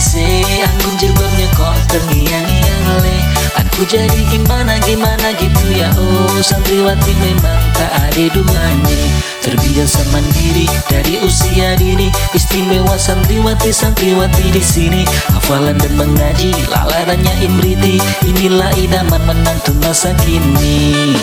se Anggun jilbabnya kok terngiang-ngiang le Aku jadi gimana gimana gitu ya? Oh santriwati memang tak ada duanya. Terbiasa mandiri dari usia dini. Istimewa santriwati santriwati di sini. Hafalan dan mengaji lalarannya imriti. Inilah idaman menantu masa kini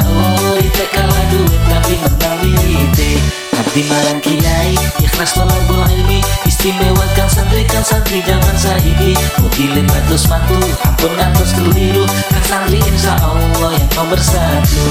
gitu ya Oh kalah duit tapi menang wirite Abdi marang kiai Ikhlas tolong ilmi Istimewakan santri kan santri zaman saiki Mungkin batus mantu Ampun atas keliru Kan santri insya Allah yang nomor satu